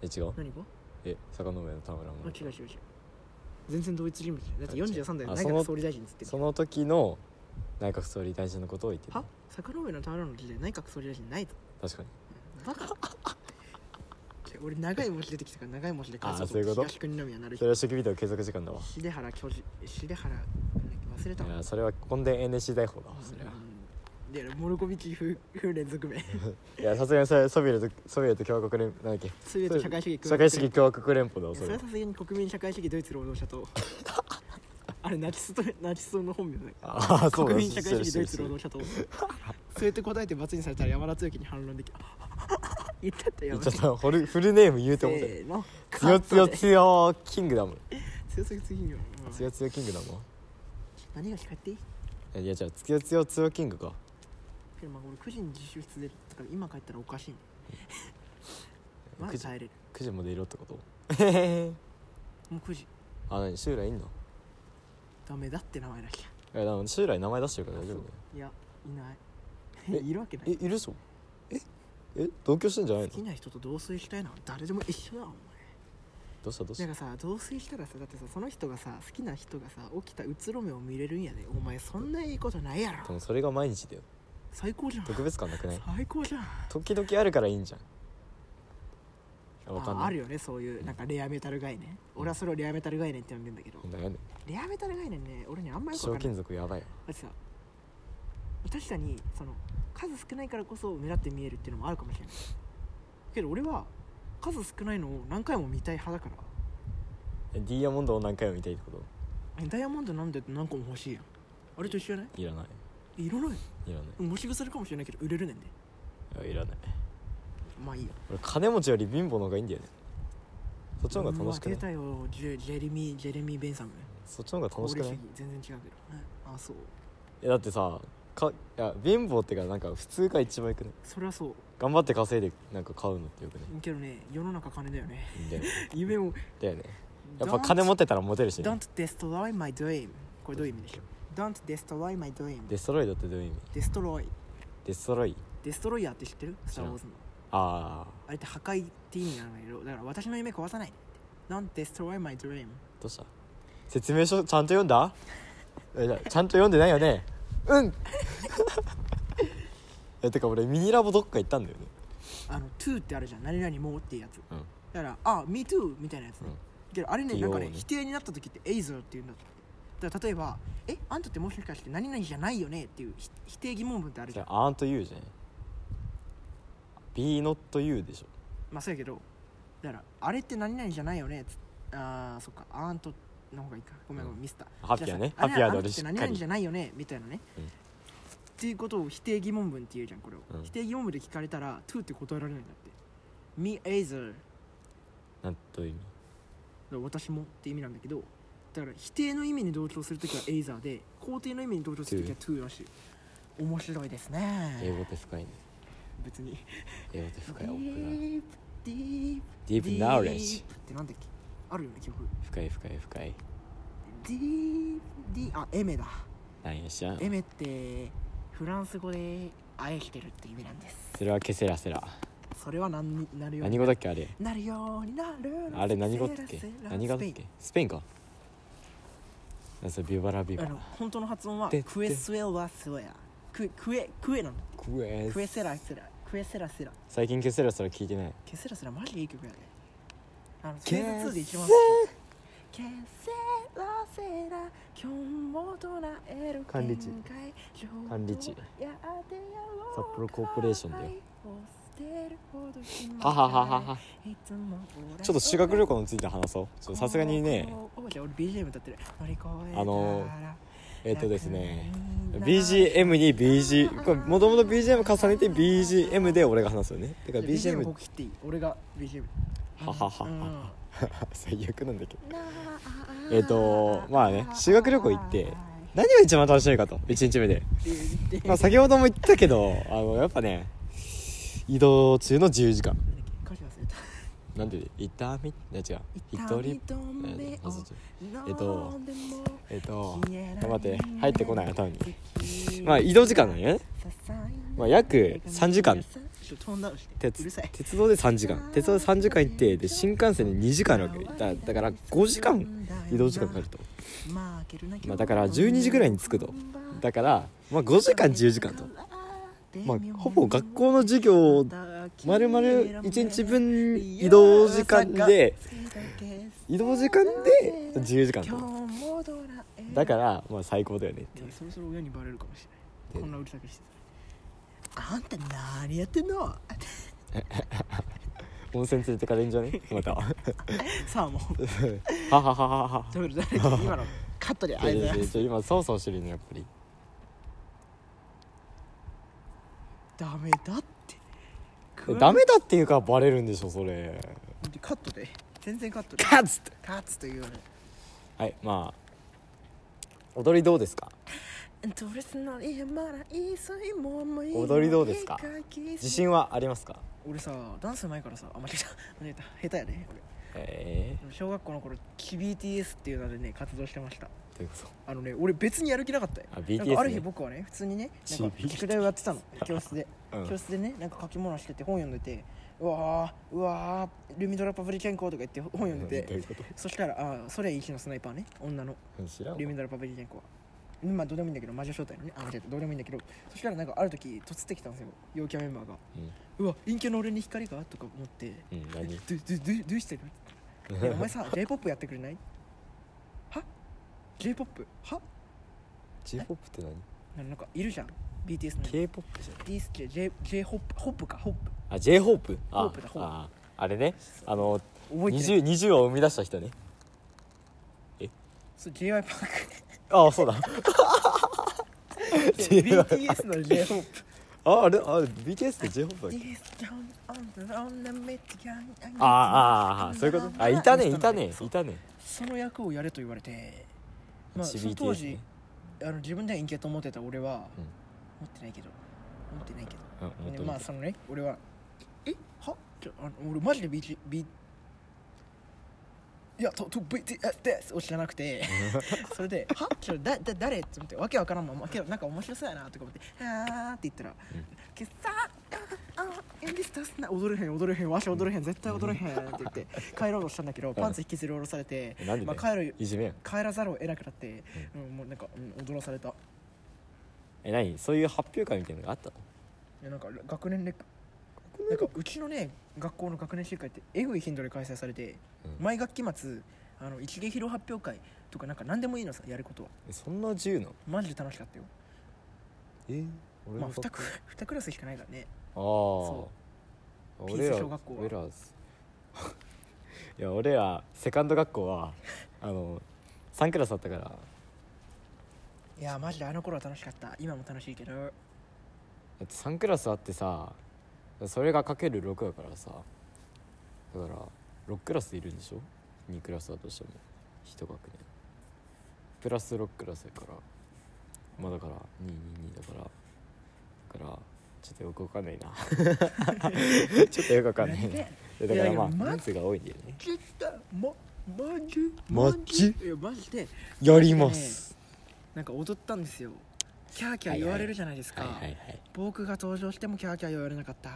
え違う？何が？え坂の上の田村も。あ違う違う違う。全然同一人物だって43代内閣総理大臣っつってるその時の内閣総理大臣のことを言ってるは？坂上の田村の時代内閣総理大臣ないぞ。確かに。バカ。俺長い文字出てきたから長い文字で返あそういうこと？東国宮成それ彦は初期ビデオ継続時間だわ。重原教授重原忘れたわ。いやそれは根伝 NC 大法だわそれは。うんでモルコビチ風風連続名。いやさすがにそれソビエトソビエト共和国連なんだっけ？ソビエト社会主義社会主義共和国連邦だそれそれははさすがに国民社会主義ドイツ労働者と あれナチスとナチスの本名だよああそうだ国民社会主義ドイツ労働者とそうやって答えて罰にされたら山田強樹に反論でき 言っちゃったよ。言っちゃったフルフルネーム言うて思ったせーの。つよつよカットつよキングダムで強すぎすぎ。んようんつよつよキングダム何が聞かれて？いいいやじゃあつよつよつよキングか。けどまあ俺9時に自習室出るだから今帰ったらおかしいね まだ帰れる。9時までいろってこと？もう9時。あ何将来いんの？ダメだって名前だけ。いやでも将来名前出してるから大丈夫だよいやいない。え？いるわけない。えいるでしょえ？え？同居してんじゃないの？好きな人と同棲したいの？は誰でも一緒だお前。どうしたどうした？なんかさ同棲したらさだってさその人がさ好きな人がさ起きたうつろ目を見れるんやで。お前そんないいことないやでろ。もそれが毎日だよ最高じゃん特別感なくない最高じゃん時々あるからいいんじゃんあわかんない。ああるよねそういうなんかレアメタル概念。俺はそれをレアメタル概念って呼んでんだけど。レアメタル概念ね俺にあんまりよくわかんない。賞金属やばい。よだってさ確かにその数少ないからこそ目立って見えるっていうのもあるかもしれない。けど俺は数少ないのを何回も見たい派だから。えディーヤモンドを何回も見たいってこと？えダイヤモンドなんで何個も欲しいやん。あれと一緒じゃない？いらない。いらない。いらない。虫腐るかもしれないけど売れるねんで。いやいらないまあいいよ。俺金持ちより貧乏の方がいいんだよね。そっちの方が楽しくないジェジェレミージェレミー・ベンサムそっちの方が楽しくない功利主義全然違うけど、ね、あそう。えだってさかいや貧乏ってかなんか普通が一番よくないそれはそう。頑張って稼いでなんか買うのってよくないけどね世の中金だよね。だよね。夢を。だよね。やっぱ金持ってたらモテるしね。Don't destroy my dream これどういう意味でしょう？Don't destroy my dream デストロイドってどういう意味？destroy デストロイデストロイヤーって知ってる？スター・ウォーズのあああれって破壊って意味なんだけどだから私の夢壊さないでって。Don't destroy my dream どうした？説明書ちゃんと読んだ？えじゃあちゃんと読んでないよね？うん。えてか俺ミニラボどっか行ったんだよね。あの to ってあるじゃん。何々もっていうやつ。うん。だからあ me too みたいなやつね、けどあれね TO なんかねね否定になった時って either っていうんだって。だから例えばえあんたってもしかして何々じゃないよね？っていうひ否定疑問文ってあるじゃん。じゃあアーンとユーじゃない be not you でしょ。まあそうやけどだからあれって何々じゃないよね？つああそっかアントの方がいいか。ごめんごめん、うん。ミスった。ハッピーやねじゃあさハッピーやであれあんたって何々じゃないよね？みたいなね、うん。っていうことを否定疑問文って言うじゃんこれを、うん。否定疑問文で聞かれたら to って答えられないんだって。Me either なんという意味？私もって意味なんだけどだから否定の意味に同調するときは either で肯定の意味に同調するときは to らしい。面白いですね。英語って深いね別に。英語って深い奥が。Deep, deep, Deep knowledge deep ってなんだっけ？あるよね曲深い深い深い。Deep, deep. あエメだ。なんやしゃん。エメってフランス語で愛してるって意味なんです。それはケセラセラ。それは何になるよ何語だっけあれ？なるようになる。あれ何語だっけ？何語だっけ？スペイン。か。それビバラビバあの本当の発音はでクエスエラスエアククエクエなの？クエクエセラセラクエセラセラ。最近ケセラセラ聞いてない。ケセラセラマジでいい曲やねあのフケェーズ2で一番ケセラセラ今日も唱える管理地管理地札幌コーポレーションだよ。ははははは。ちょっと修学旅行について話そう。さすがにね。あのえっとですね BGM に BG これもともと BGM 重ねて BGM で俺が話すよね。だから BGM 切っていい？俺が BGM ははは。最悪なんだけど。えっ、とまあね修学旅行行って何が一番楽しみかと1日目で、まあ、先ほども言ったけどあのやっぱね移動中の自由時間なんで痛み？いや違う。一人えっとえっ、と頑張って入ってこない頭に。まあ移動時間なんよね。まあ約3時間。鉄鉄道で3時間。鉄道で3時間行ってで新幹線で2時間あるわけ。だだから5時間移動時間かかると。まあだから12時ぐらいに着くと。だからまあ5時間10時間と。まあほぼ学校の授業まるまる1日分移動時間で移動時間で自由時間とだからまあ最高だよねっていう。そろそろ親にバレるかもしれない。でこんなうるさくしてたあんた何やってんの？温泉連れてかれんじゃね？また。はさあもうはははは。はということで今のカットでありがとうございます。ちょ今そうそうしてるねやっぱり。ダメだってダメだっていうかバレるんでしょそれ。カットで。全然カットで。カッツって。カッツというはいまあ踊りどうですか？踊りどうですか？自信はありますか？俺さダンス前からさあ間違えた。下手やねえ俺小学校の頃キ BTS っていう名でね活動してました。ー、どういうこあのね俺別にやる気なかったよ。あなん BTS かある日ね僕はね普通にねなんか宿題をやってたの。教室で、うん。教室でねなんか書き物してて本読んでて。うわーうわールミドラパブリケンコとか言って本読んでて。どういうこと。そしたらあーそれ一のスナイパーね女の。知らんわ。ルミドラパブリケンコは。まあどうでもいいんだけど魔女正体のね。あ間違えた。どうでもいいんだけど。そしたらなんかある時突ってきたんですよ陽キャメンバーが。うわ陰キャの俺に光がとか思って。うん、うん、何どどどどうしてる？えお前さ j p o p やってくれない？は j p o p は？J−POP って何？なんかいるじゃん。BTS の。K-POP じゃない J J J ホップ。ホップか？ホップ。あ J−HOPE あホープだホープ。ああれね。あの覚えてない 20, 20を生み出した人ね。そう j y パークああそうだ。BTS の J ホップ。ああれ？あれ BTS って J−POP だっけ？ああああそういうこと？あいたねいたね。いたねその役をやれと言われてまあその当時ねあの自分では陰キャと思ってた俺は、うん。持ってないけど。持ってないけど。まあそのね俺はえ？は？あの俺マジで BT B いやとと BTS ですを知らなくて。それで「は？ちょだだ誰?」って思ってわけわからんままけどなんか面白そうやなとか思って「はー」って言ったら「けさああエンディスタスな踊れへん踊れへんわし踊れへん絶対踊れへん」って言って帰ろうとしたんだけどパンツ引きずり下ろされてまあ、帰るいじめ帰らざるを得なくなって、うん。もうなんか、うん、踊らされた。いえ何？そういう発表会みたいなのがあったの？やなんか学年でなんかうちのね学校の学年集会ってえぐい頻度で開催されて、うん。毎学期末あの一芸披露発表会とかなんか何でもいいのさやることは。えそんな自由なの？マジで楽しかったよ。え俺まあの 2, 学校？ク2クラスしかないからね。ああ。そピース俺ら小学校は。俺ら いや俺らセカンド学校はあの3クラスあったから。いやマジであの頃は楽しかった。今も楽しいけど。だって3クラスあってさそれがかける6だからさ。だから6クラスいるんでしょ？2クラスだとしても。1学年。プラス6クラスやから。まあだから222だから。だからちょっとよくわかんないな。ちょっとよくわかんない。なだからまあ人数が多いんだよね。ちったまマジ？マジ？マジ？で。やります。なんか踊ったんですよキャーキャー言われるじゃないですか、はいはいはい。僕が登場してもキャーキャー言われなかった。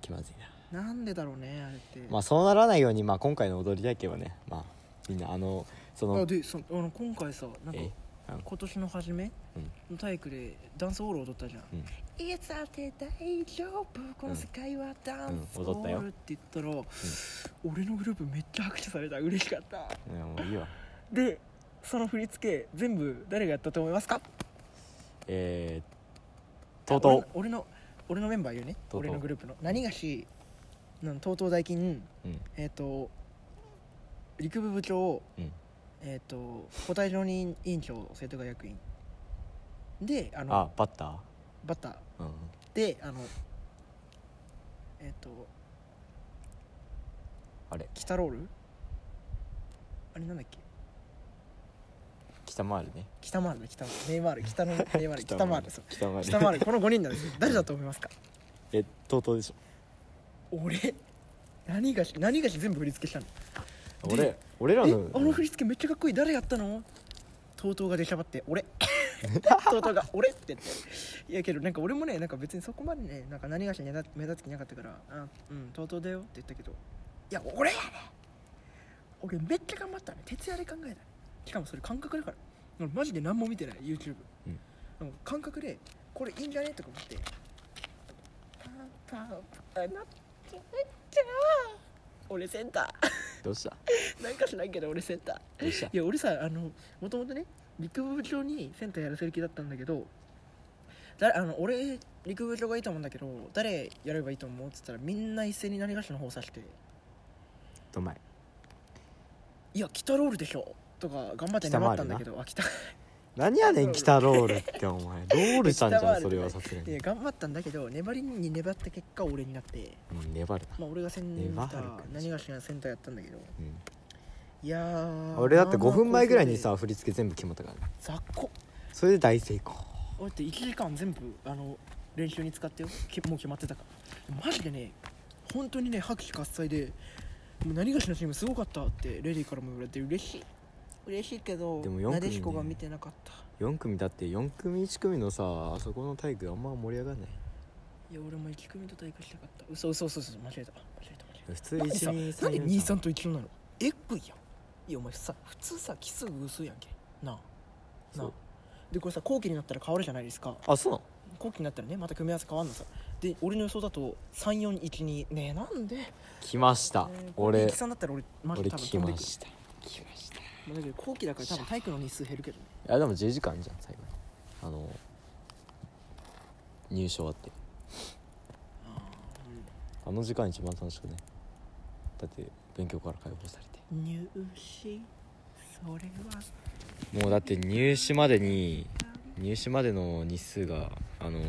気まずいな。なんでだろうねあれって、まあそうならないようにまあ今回の踊り体験はねまあみんなあのそのあでそあの今回さなんか今年の初めうん。の体育でダンスホール踊ったじゃん。うん「いつだって大丈夫この世界はダンスホール」って言ったら、俺のグループめっちゃ拍手された。嬉しかった。いやもういいわ。でその振り付け全部誰がやったと思いますか？えー、とうと俺の俺の俺のメンバー言うね。TOTO 俺のグループの。何がしなんとうとう大金ううん。えっ、と陸部部長うん。えっ、と古代常任委員長生徒会役員。であのあバッター？バッター。うんであのえっ、とあれ？キタロールあれなんだっけ？北回るね。北回るね北回る。ネイマール北の ネイマール北回る。そう。北回る。北回る。この5人なんですよ。誰だと思いますか？え TOTO でしょ。俺？何がし何がし全部振り付けしたの？俺俺らえのあの振り付けめっちゃかっこいい。誰やったの？TOTO が出しゃばって俺。TOTO が俺って言って。いやけどなんか俺もねなんか別にそこまでねなんか何がし目立目立つ気なかったから「あうん TOTO だよ」って言ったけど。いや俺やね俺めっちゃ頑張ったね。徹夜で考えたしかもそれ感覚だから。俺マジで何も見てない YouTube、うん。感覚でこれいいんじゃね？とか思って。パンパンパンなっちゃ俺センタどうした？ーなんかしないけど俺センター。どうした？いや俺さあのもともとね陸部長にセンターやらせる気だったんだけど誰あの俺陸部長がいいと思うんだけど誰やればいいと思う？っつったらみんな一斉に何がしの方指して。どまい「いや北ロールでしょ」とか頑張って粘ったんだけどあ北。何やねん北ロールってお前。ロールしたんじゃんそれはさすがに。頑張ったんだけど粘りに粘った結果俺になって。うん粘るな。まあ俺がセンター何がしがセンターやったんだけど。うん。いやー俺だって5分前ぐらいにまあさ振り付け全部決まったからね。雑魚。それで大成功。俺って1時間全部あの練習に使ってよ。けもう決まってたから。マジでね本当にね拍手喝采でもう何がしのチームすごかったってレディーからも言われて嬉しい嬉しいけどでも四組ね。なでしこが見てなかった。4組だって4組1組のさあそこの体育あんま盛り上がんない。いや俺も1組と対抗したかった。嘘嘘嘘嘘間違えた。間違えた間違え普通た何さ1なんで2 23と一緒なの？えっぐいやん。いやお前さ普通さ奇数偶数やんけ。なあ。なあ。でこれさ後期になったら変わるじゃないですか。あそうなの？後期になったらねまた組み合わせ変わんのさ。で俺の予想だと3412ねえなんで？来ました。ね俺力さんだったら俺マジ俺多分飛んでくる。来ました。来ました。いまあだけど後期だから多分体育の日数減るけどね。やでも10時間じゃん最後に。あの入賞あって。あの時間一番楽しくね。だって勉強から解放されて。入試？それは。もうだって入試までに入試までの日数があの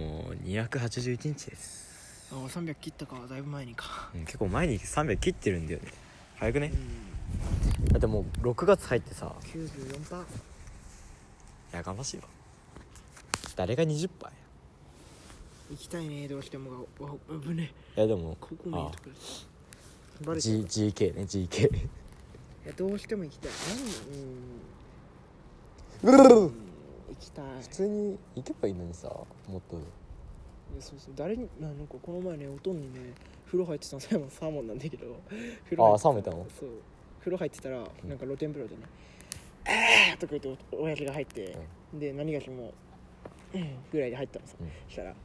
281日です、あ300切ったかだいぶ前にか。うん、結構前に300切ってるんだよね。早くね？うんだってもう6月入ってさ。94%やかましいわ誰が20%や。行きたいねどうしても。がわ危ねいやでもここ見えあとくバレて G る GK ね GK いやどうしても行きたい。普なん。うん。行きたい。通に行けばいいのにさもっと。いやそうそう。誰にななんかこの前ねおとんにね風呂入ってたのそれもサーモンなんだけど。風呂入ってあーサーモンいたの？そう風呂入ってたらなんか露天風呂でね「えー!」とか言ってお親父が入って、で何がしもうんぐらいで入ったのさ、うしたら「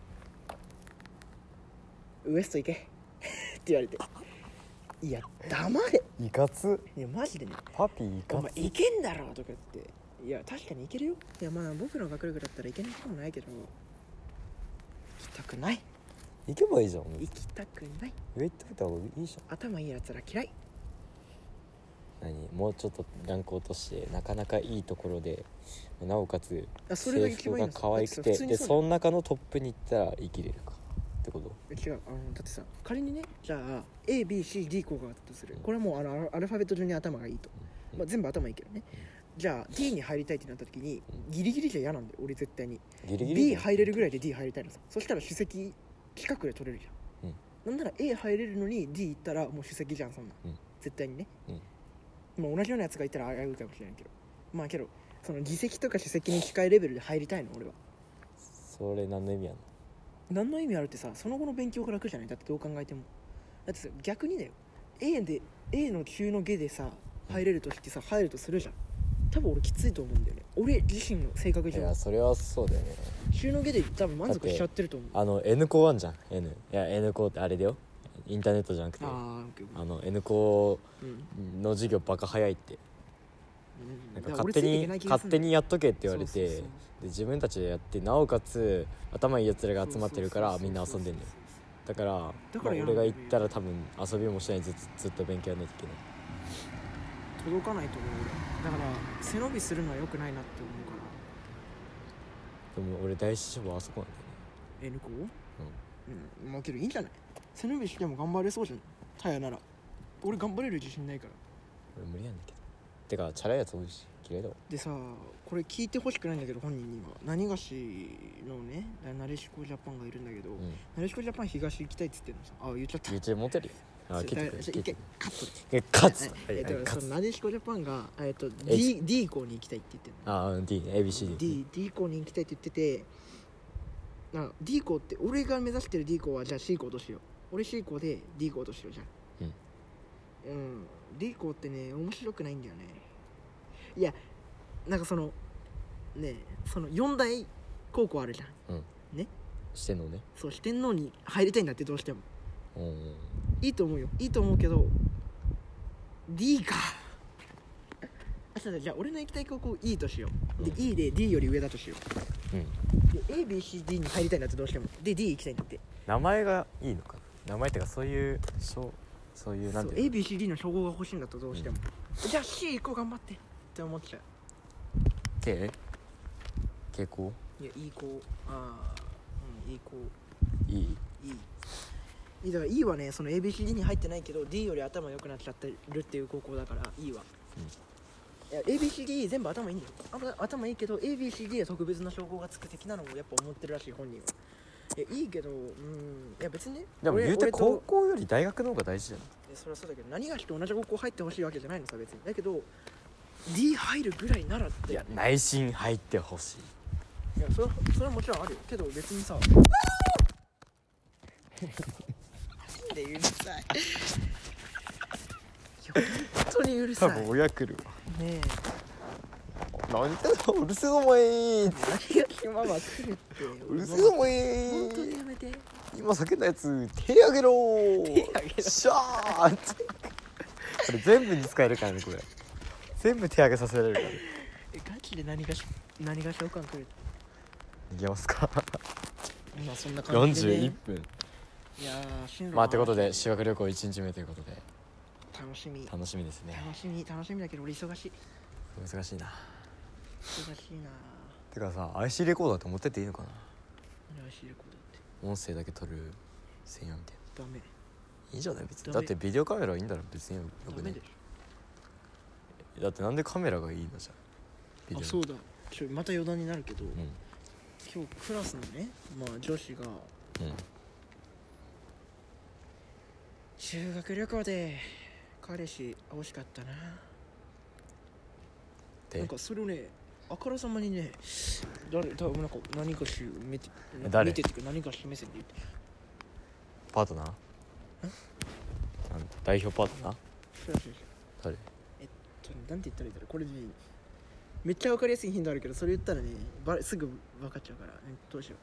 ウエスト行け」って言われて「いや黙れいかついやマジでね。パピーいお前いけんだろ」とか言って「いや確かにいけるよ。いやまあ僕の学力だったらいけないこともないけど。行きたくない。行けばいいじゃん。行きたくない。上行っといた方がいいじゃん。頭いいやつら嫌い何もうちょっとランク落としてなかなかいいところでなおかつあそれが制服が可愛くてさ普通にてでその中のトップに行ったら生きれるかってこと？違うあのだってさ仮にねじゃあ ABCD 校があったとする。これはもうあのアルファベット順に頭がいいと、うん。まあ、全部頭いいけどね。じゃあ D に入りたいってなった時にギリギリじゃ嫌なんだよ俺絶対に。ギリギリ B 入れるぐらいで D 入りたいのさ。そしたら首席近くで取れるじゃん、うん。なんなら A 入れるのに D 行ったらもう首席じゃんそんな。ん、うん。絶対にね、うんまあ、同じようなやつがいたら危ういかもしれないけど。まあけどその議席とか首席に近いレベルで入りたいの俺は。それ何の意味あんの？何の意味あるってさその後の勉強が楽じゃない？だってどう考えても。だってさ逆にだよ。A で A の級の下でさ入れるとしてさ入るとするじゃん。多分俺きついと思うんだよね。俺自身の性格い上やそれはそうだよね。級の下で多分満足しちゃってると思う。あの N 校あんじゃん。N いや N 校ってあれだよインターネットじゃなくてああの N 校うん。の授業バカ早いって。うん。なんか勝手に勝手にやっとけって言われてで自分たちでやってなおかつ頭いいやつらが集まってるからみんな遊んでんだよ。だから俺が行ったら多分遊びもしないでずっとずっと勉強やんないといけない。届かないと思う俺。だから背伸びするのは良くないなって思うから。でも俺第一志望あそこなんだよね。N 校うん。まあけどいいんじゃない？背伸びしても頑張れそうじゃん。タヤなら。俺頑張れる自信ないから。俺無理なんだけてかチャラいやつ多いし嫌いだわ。でさこれ聞いてほしくないんだけど本人には何がしのねなでしこジャパンがいるんだけど、うん。なでしこジャパン東行きたいっつってんのさ。あ言っちゃった。言っちゃモテるよ。あそう切ってくれだ一切って回くれ。カット。でえそのなでしこジャパンがえっと D, D 校に行きたいって言ってんの。ああ DABCD D, D 校に行きたいって言っててな D 校って俺が目指してる D 校はじゃあ C 校としよう俺 C 校で D 校としようじゃん。うん。D 校ってね面白くないんだよね。いやなんかそのねその4大高校あるじゃん。うん。ね？してんのね。そう四天王に入りたいんだってどうしても。うん。いいと思うよ。いいと思うけど D か。あそうだじゃあ俺の行きたい高校 E としよう。で、うん。E で D より上だとしよう。ん。うで ABCD に入りたいんだってどうしても。で D 行きたいんだって。名前がいいのかな？名前ってかそういうそう。そういうなんていうの？ABCD の称号が欲しいんだとどうしても、じゃあ C 行こう頑張って。って思っちゃう。K 傾向いやいい子ああうんいい子いいいいいいだから E はねその ABCD に入ってないけど D より頭良くなっちゃってるっていう高校だから E は、いや ABCD 全部頭いいんだよ。あ頭いいけど ABCD は特別な称号がつく的なのもやっぱ思ってるらしい本人はいやいいけどうん。いや別に。ねでも言うて俺俺と。高校より大学の方が大事じゃんいやそれはそうだけど何がして同じ高校入ってほしいわけじゃないのさ別に。だけど D 入るぐらいならって。いや内心入ってほしい。いやそれはそれはもちろんあるよ。けど別にさ。なんでうるさい。いや本当にうるさい。ね親来るわ。え何言ってんのうるせえぞお前。何が気まま来るって。うるせえぞお前。本当にやめて今叫んだやつ手あげろ。手あげろ。シャーって。これ全部に使えるからねこれ。全部手上げさせられるからえガチで何がし何が召喚来る？いきますか。まあそんな感じで、41ね、分。いやー進路まあってことで修学旅行1日目ということで。楽しみ。楽しみですね。楽しみ楽しみだけど俺忙しい。難しいな忙しいな。てかさ IC レコーダーって持ってっていいのかな？何 IC レコードって。音声だけ撮る専用みたいダメ。ないいじゃない？別に。ダメ。だってビデオカメラいいんだら別に。よくねだってなんでカメラがいいのじゃんビデオょあそうだ。ちょまた余談になるけど、うん。今日クラスのねまあ女子がうん。修学旅行で彼氏惜しかったな。で？なんかそれをねあからさまにね誰多分なんか何かし見てえ誰？見てっていうか何かし目線で言って。パートナー？なん代表パートナー？そうそうそう。誰？ちょなんて言ったらいいんだろう。これねめっちゃ分かりやすいヒントあるけどそれ言ったらねばすぐ分かっちゃうから、ね、どうしよ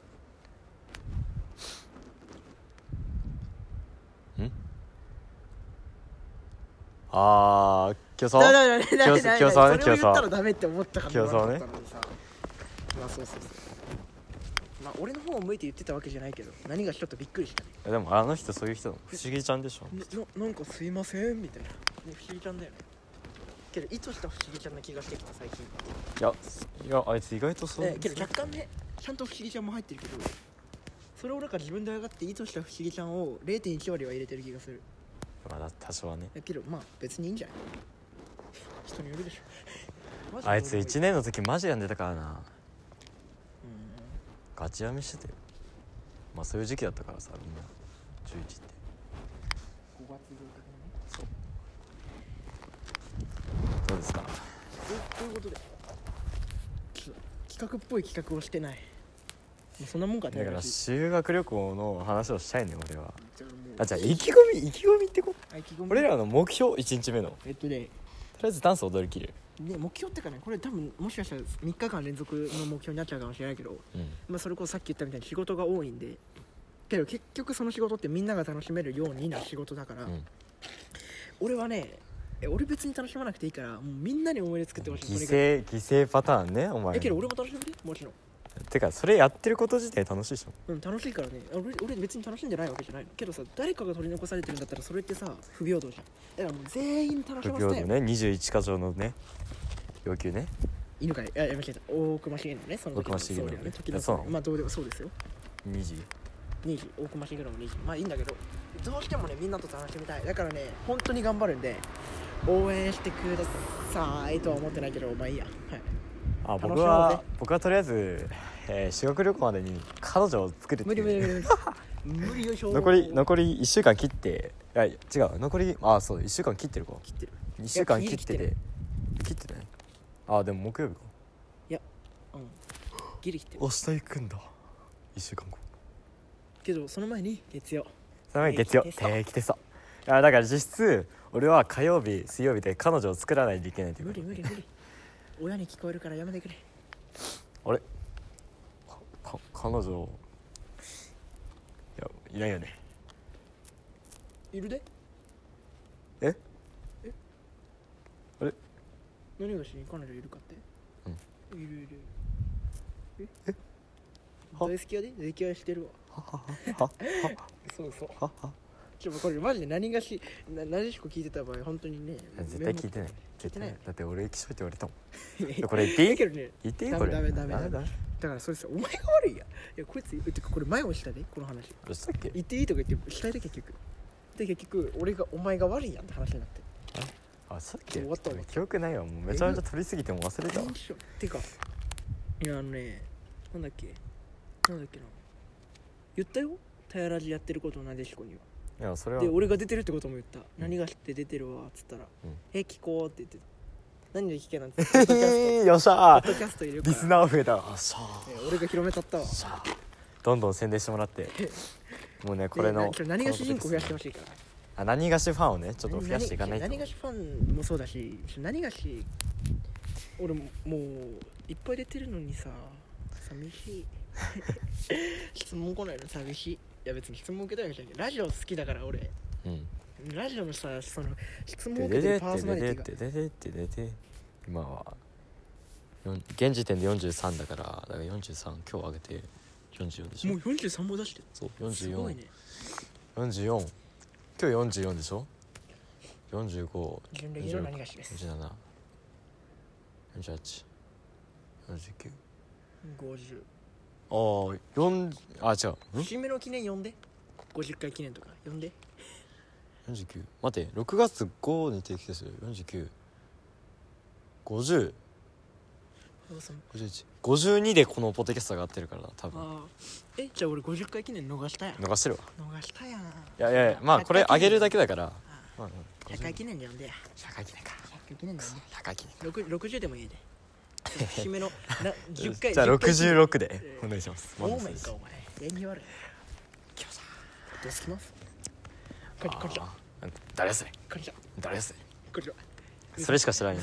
あー競う争？だだだだだ競争だだ競争ねそれを言ったらダメって思ったから競争ねまあそうそうそうまあ俺の方を向いて言ってたわけじゃないけど何がちょっとびっくりしたねでもあの人そういう人不思議ちゃんでしょななんかすいませんみたいな、ね、不思議ちゃんだよねけど意図した不思議ちゃんな気がしてきた最近いやいやあいつ意外とそうねけど若干ねちゃんと不思議ちゃんも入ってるけどそれをなんか自分で上がって意図した不思議ちゃんを0.1割は入れてる気がするまだ多少はね。だけどまあ別にいいんじゃない？人によるでしょ。あいつどう。でも1年の時マジ病んでたからな。うん。ガチ病みしてたよ。まあそういう時期だったからさみんな。11って。5月合格のね。どうですか？とということで？企画っぽい企画をしてないそんなもんかだから修学旅行の話をしたいね俺は。じゃあじゃあ意気込み意気込みってこと俺らの目標1日目の。とえっとねりあえずダンス踊りきる。ね目標ってかねこれ多分もしかしたら3日間連続の目標になっちゃうかもしれないけど、うん。まあ、それこそさっき言ったみたいに仕事が多いんでけど結局その仕事ってみんなが楽しめるようにな仕事だから、うん。俺はねえ俺別に楽しまなくていいからもうみんなに思い出作ってほしい犠牲犠牲パターンねお前。えけど俺も楽しむでもちろんてかそれやってること自体楽しいでしょ。うん楽しいからね。俺俺別に楽しんでないわけじゃないの。けどさ誰かが取り残されてるんだったらそれってさ不平等じゃん。だからもう全員楽し不ませたい平等ね。21箇条のね。要求ね。い。いのかいややめて大隈重のね。その時大隈重信総理はね。時のえそうなの？まあどうでもそうですよ。20 2時大隈重信の2時まあいいんだけどどうしてもねみんなと楽しみたい。だからね本当に頑張るんで応援してくださいとは思ってないけどまあいいや。はいあ僕は僕はとりあえず、えー修学旅行までに彼女を作るって無理無理無理無理。よいしょ残り残り1週間切っていや違う残りあそう1週間切ってるか。切ってる。2週間切っていやて切ってない？あでも木曜日か。うん。ギリ切ってる。明日行くんだ。1週間後。けどその前に月曜。その前に月曜。定期テスト。だから実質俺は火曜日水曜日で彼女を作らないといけないという無こと理無理無理親に聞こえるからやめてくれ。あれ？かか彼女。いやいないよね。いるで。え？え？あれ？何がしに彼女いるかって？うん。いるいる。え？え？は？大好きやで。出来合いしてるわは？は？は？そうそう。は？は？ちょこれマジで何がしななでしこ聞いてた場合本当にね絶対聞いてない。い絶対てない。だって俺液晶って言われたもん。てこれ言っていい？だけどねダメ言っていい？これ。ダメダメダメ。だ？だからそれさお前が悪いやん。いやこいつてかこれ前もしたでこの話どうしたっけ？言っていいとか言ってしたいで結局。で結局俺がお前が悪いやんって話になって。あさっき終わったわ記憶ないわ。もうめちゃめちゃ取りすぎても忘れたわ。てかいやあのねなんだっけ？なんだっけな？言ったよ？タヤラジやってることをなでしこにはいやそれは。で俺が出てるってことも言った「何が知って出てるわ」っつったら。うん「え聞こう」って言って。た何で聞けなんて。ポッドキャスえーよっしゃー。トポッドキャストいるから。リスナー増えたわ。さあえ俺が広めたったわ。さあどんどん宣伝してもらって。もうねこれの何が主人公増やしてほしいから。あ何がしファンをねちょっと増やしていかないと。何がしファンもそうだし何がし俺ももういっぱい出てるのにさ寂しい。質問来ないの寂しいいや別に質問受けたいわけじゃないけどラジオ好きだから俺。うん。ラジオのさその質問で受けてるパーソナリティが。ででででででで今はよん現時点で43だからだから43今日上げて44でしょ？もう43も出してる。そうすごいね。44今日44でしょ？45準レギュの何がしです？47 48 49 50ああ4あ違う。ん？節目の記念呼んで。50回記念とか。呼んで。49待って6月5に定期テスト5050その5152でこのポッドキャストが合ってるから多分。ああえじゃあ俺50回記念逃したやん。逃してるわ。逃したやん。いいやいやいやまあこれ上げるだけだから。まあまあ100回記念で呼んでや。100回記念か。100回記念で呼んで。100回記念。六60でもいいで節目のな10回じゃあ10回66でえー。お願いします。オーメンかお前。礼儀悪いどうすきますこんこんにちはあー誰やそれこんにちは誰やそれこんにちはそれしか知らんよ。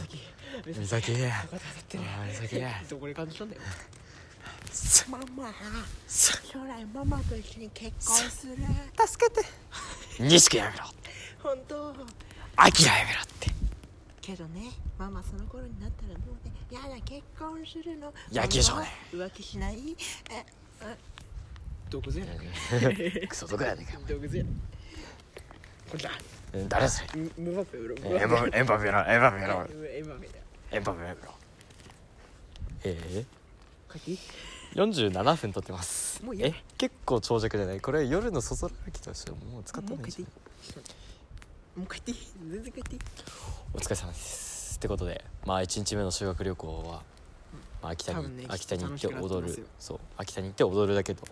美咲。美咲。どこで感じたんだよ。ママ将来ママと一緒に結婚する。助けて。錦やめろ。本当。アキラやめろって。けどねママその頃になったらもうねやだ結婚するの。野球少年浮気しない？ええ。どこぜやクソどこやねんかど。これだ。誰やそれ？ムムバペエンバエンバペエンバペエムバペだエンバペえ書いていいえ47分撮ってます。もういいや。え？結構長尺じゃない？これ夜のそそらきとしてもう使ったもう書いてい方がいじゃいないもう書いていい全然書いていいお疲れ様ですってことでまあ1日目の修学旅行は、まあ、秋田に、ね秋田に行ってきっと楽しくなって踊るますよ。そう。秋田に行って踊るだけど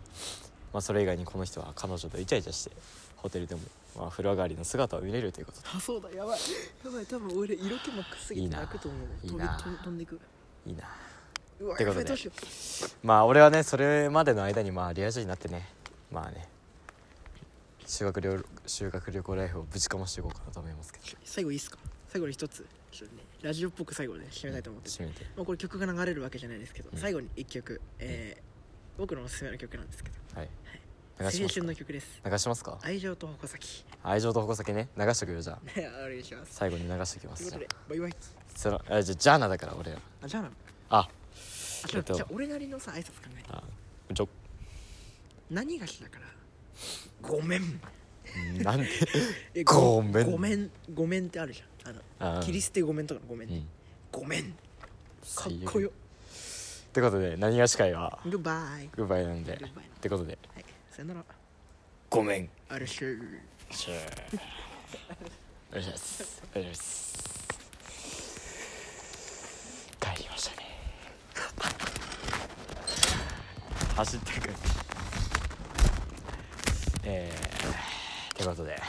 まあそれ以外にこの人は彼女とイチャイチャしてホテルでも、まあ、風呂上がりの姿を見れるということで。あそうだやばい。やばい。多分俺色気マックスすぎいいな。て泣くと思う。飛びいいな。飛ん飛んでいくいいな。うわってことで。やばいどうしよまあ俺はねそれまでの間にまあリア充になってねまあね修学旅修学旅行ライフをぶちかましていこうかなと思いますけど。う最後いいっすか？最後に一つ。ちょっとねラジオっぽく最後で締めたいと思ってて、締めて。まあ、これ曲が流れるわけじゃないですけど、うん。最後に一曲、えー僕のおすすめの曲なんですけど。はい。青流しますか？春の曲です。流しますか？愛情と矛先。愛情と矛先ね。流しとくよじゃあ。ね お願いします。最後に流しておきます。ということでバイバイ。そのあじゃあジャーナだから俺らあじゃあなあ。あじゃあえっと。じゃあ俺なりのさ挨拶考えて。あちょ。何がしだから？ごめん。なんで？えごめん。ごめんごめんってあるじゃんあのあ切り捨てごめんとかのごめんね、うん。ごめん。かっこよ。ってことで何がし会は？グッバイ。グッバイなんで。グッバイってことで。はい。さよなら。ごめん。あれし。ゅしゃ。お願いしますお願いします帰りましたね。走ってく。るえー、ってことで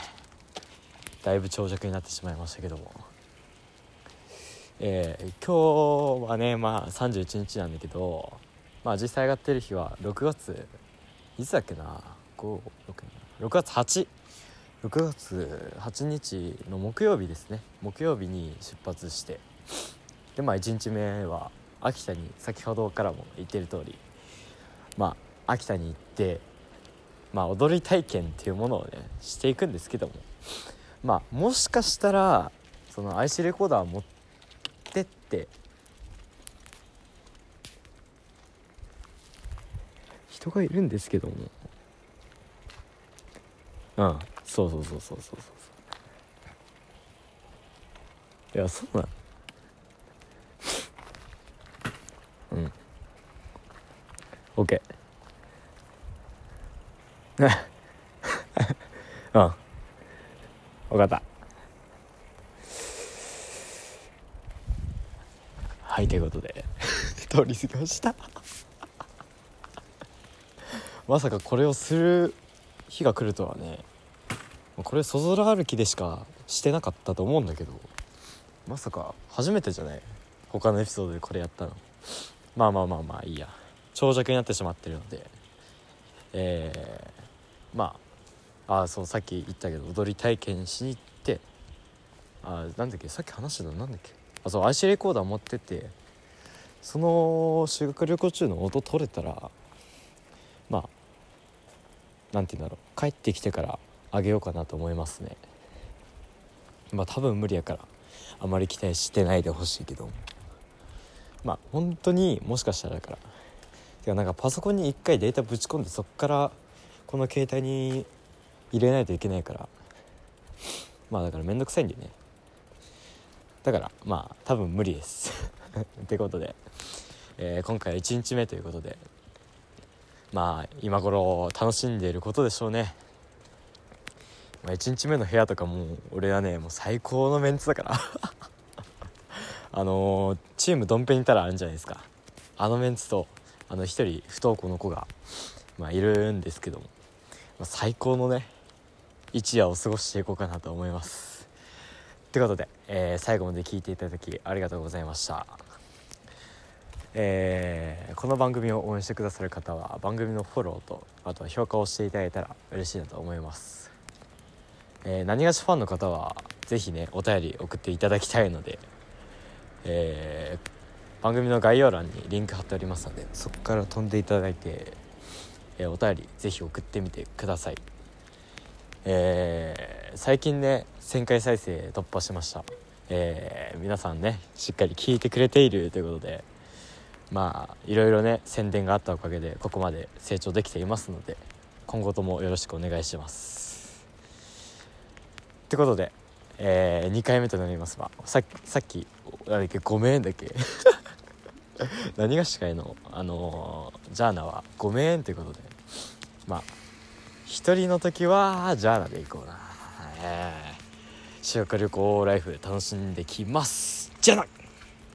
だいぶ長尺になってしまいましたけども。えー、今日はねまあ31日なんだけどまあ実際上がってる日は6月いつだっけな？5 6 6月8 6月8日の木曜日ですね。木曜日に出発して。でまあ1日目は秋田に先ほどからも言ってる通りまあ秋田に行ってまあ踊り体験っていうものをねしていくんですけども。まあもしかしたらその IC レコーダー持ってって人がいるんですけども。うんそうそうそうそうそうそう。いやそうなの。うん。OK うん。分かった。はいということで。通り過ぎました。まさかこれをする日が来るとはね。これそぞら歩きでしかしてなかったと思うんだけど。まさか初めてじゃない？他のエピソードでこれやったの。まあまあまあまあいいや。長尺になってしまってるので。えー、まああそうさっき言ったけど踊り体験しに行ってあなんだっけさっき話したのなんだっけ？あそう IC レコーダー持っててその修学旅行中の音取れたらまあなんて言うんだろう帰ってきてからあげようかなと思いますね。まあ多分無理やからあまり期待してないでほしいけど。まあ本当にもしかしたらだから。てかなんかパソコンに一回データぶち込んでそっからこの携帯に入れないといけないから。まあだからめんどくさいんだよね。だからまあ多分無理です。ってことで、えー今回1日目ということで。まあ今頃楽しんでいることでしょうね、まあ、1日目の部屋とかもう俺はねもう最高のメンツだから。あのーチームドンペにいたらあるんじゃないですか。あのメンツとあの一人不登校の子が、まあ、いるんですけども、まあ、最高のね一夜を過ごしていこうかなと思います。ということで、えー最後まで聞いていただきありがとうございました。えーこの番組を応援してくださる方は番組のフォローとあとは評価をしていただいたら嬉しいなと思います、えー何がしファンの方は是非ねお便り送っていただきたいので、えー番組の概要欄にリンク貼っておりますのでそこから飛んでいただいて、えーお便り是非送ってみてください。えー最近ね1000回再生突破しました、えー皆さんねしっかり聞いてくれているということでまあいろいろね宣伝があったおかげでここまで成長できていますので今後ともよろしくお願いします。ってことで、え2回目となりますわさっきさっきだっけごめんだっけ？何がしかいの？あのージャーナはごめんということでまあ一人の時はジャーナで行こうな、えー修学旅行ライフ楽しんできます。じゃあな